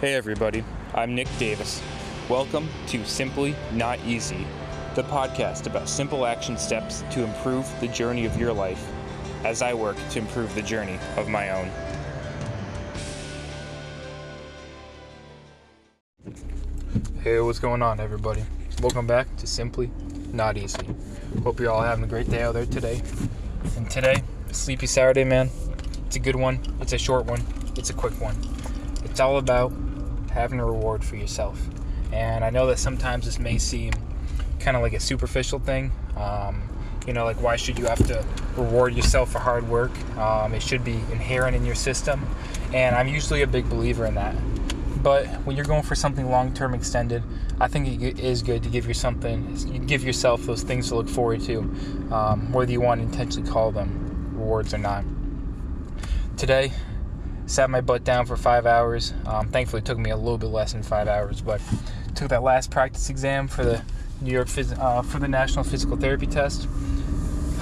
Hey everybody, I'm Nick Davis. Welcome to Simply Not Easy, the podcast about simple action steps to improve the journey of your life as I work to improve the journey of my own. Hey, what's going on, everybody? Welcome back to Simply Not Easy. Hope you're all having a great day out there today. And today, Sleepy Saturday, man. It's a good one, it's a short one, it's a quick one. It's all about having a reward for yourself. And I know that sometimes this may seem kind of like a superficial thing. Um, you know, like why should you have to reward yourself for hard work? Um, it should be inherent in your system. And I'm usually a big believer in that. But when you're going for something long-term extended, I think it is good to give you something, give yourself those things to look forward to, um, whether you want to intentionally call them rewards or not. Today, sat my butt down for five hours. Um, thankfully, it took me a little bit less than five hours, but took that last practice exam for the New York Phys- uh, for the National Physical Therapy Test.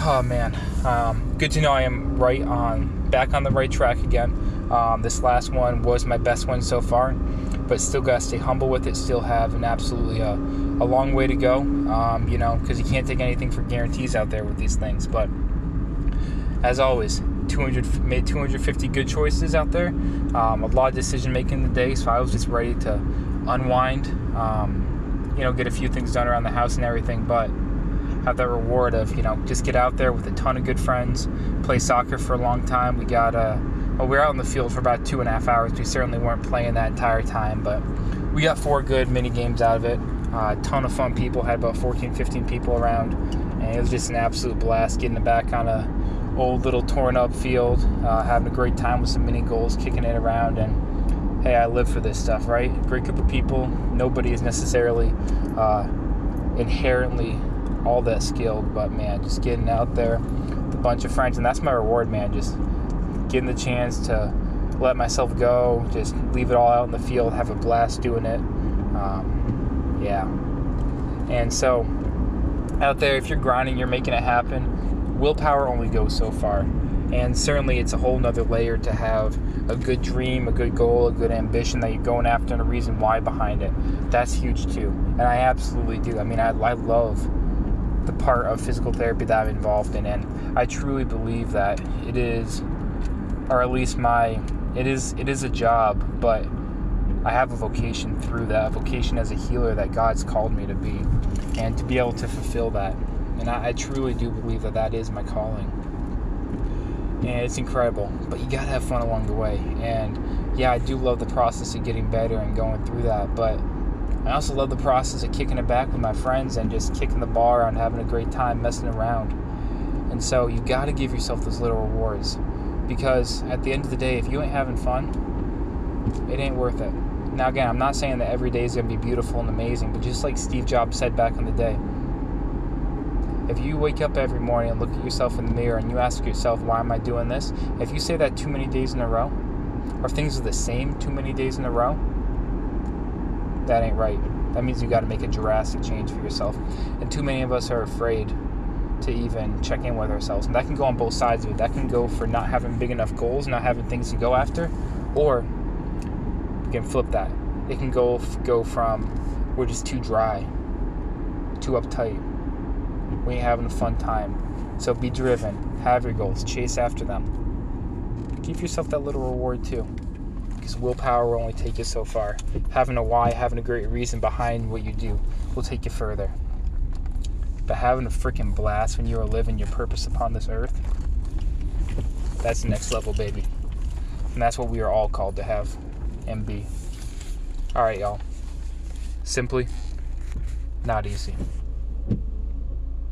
Oh man, um, good to know I am right on back on the right track again. Um, this last one was my best one so far, but still got to stay humble with it. Still have an absolutely uh, a long way to go. Um, you know, because you can't take anything for guarantees out there with these things. But as always, 200 made 250 good choices out there. Um, a lot of decision making today, so I was just ready to unwind. Um, you know, get a few things done around the house and everything, but have that reward of you know just get out there with a ton of good friends, play soccer for a long time. We got uh, well, we were out in the field for about two and a half hours. We certainly weren't playing that entire time, but we got four good mini games out of it. Uh, a ton of fun people. Had about 14, 15 people around, and it was just an absolute blast getting back on a old little torn up field, uh, having a great time with some mini goals, kicking it around, and hey, I live for this stuff, right? Great group of people. Nobody is necessarily uh, inherently all that skilled, but man, just getting out there with a bunch of friends, and that's my reward, man. Just getting the chance to let myself go, just leave it all out in the field, have a blast doing it. Um, yeah. And so, out there, if you're grinding, you're making it happen willpower only goes so far. And certainly, it's a whole nother layer to have a good dream, a good goal, a good ambition that you're going after, and a reason why behind it. That's huge too. And I absolutely do. I mean, I, I love the part of physical therapy that I'm involved in, and I truly believe that it is, or at least my, it is, it is a job, but I have a vocation through that, a vocation as a healer that God's called me to be, and to be able to fulfill that and I, I truly do believe that that is my calling. And it's incredible, but you gotta have fun along the way. And yeah, I do love the process of getting better and going through that, but I also love the process of kicking it back with my friends and just kicking the ball around, having a great time, messing around. And so you got to give yourself those little rewards because at the end of the day, if you ain't having fun, it ain't worth it. Now, again, I'm not saying that every day is going to be beautiful and amazing, but just like Steve Jobs said back in the day, if you wake up every morning and look at yourself in the mirror and you ask yourself, why am I doing this? If you say that too many days in a row, or things are the same too many days in a row, that ain't right. That means you got to make a drastic change for yourself. And too many of us are afraid to even check in with ourselves. And that can go on both sides of it. That can go for not having big enough goals, not having things to go after, or you can flip that. It can go go from we're just too dry, too uptight, we ain't having a fun time. So be driven, have your goals, chase after them. Give yourself that little reward too. Because willpower will only take you so far. Having a why, having a great reason behind what you do will take you further. But having a freaking blast when you are living your purpose upon this earth, that's the next level, baby. And that's what we are all called to have and be. Alright, y'all. Simply not easy.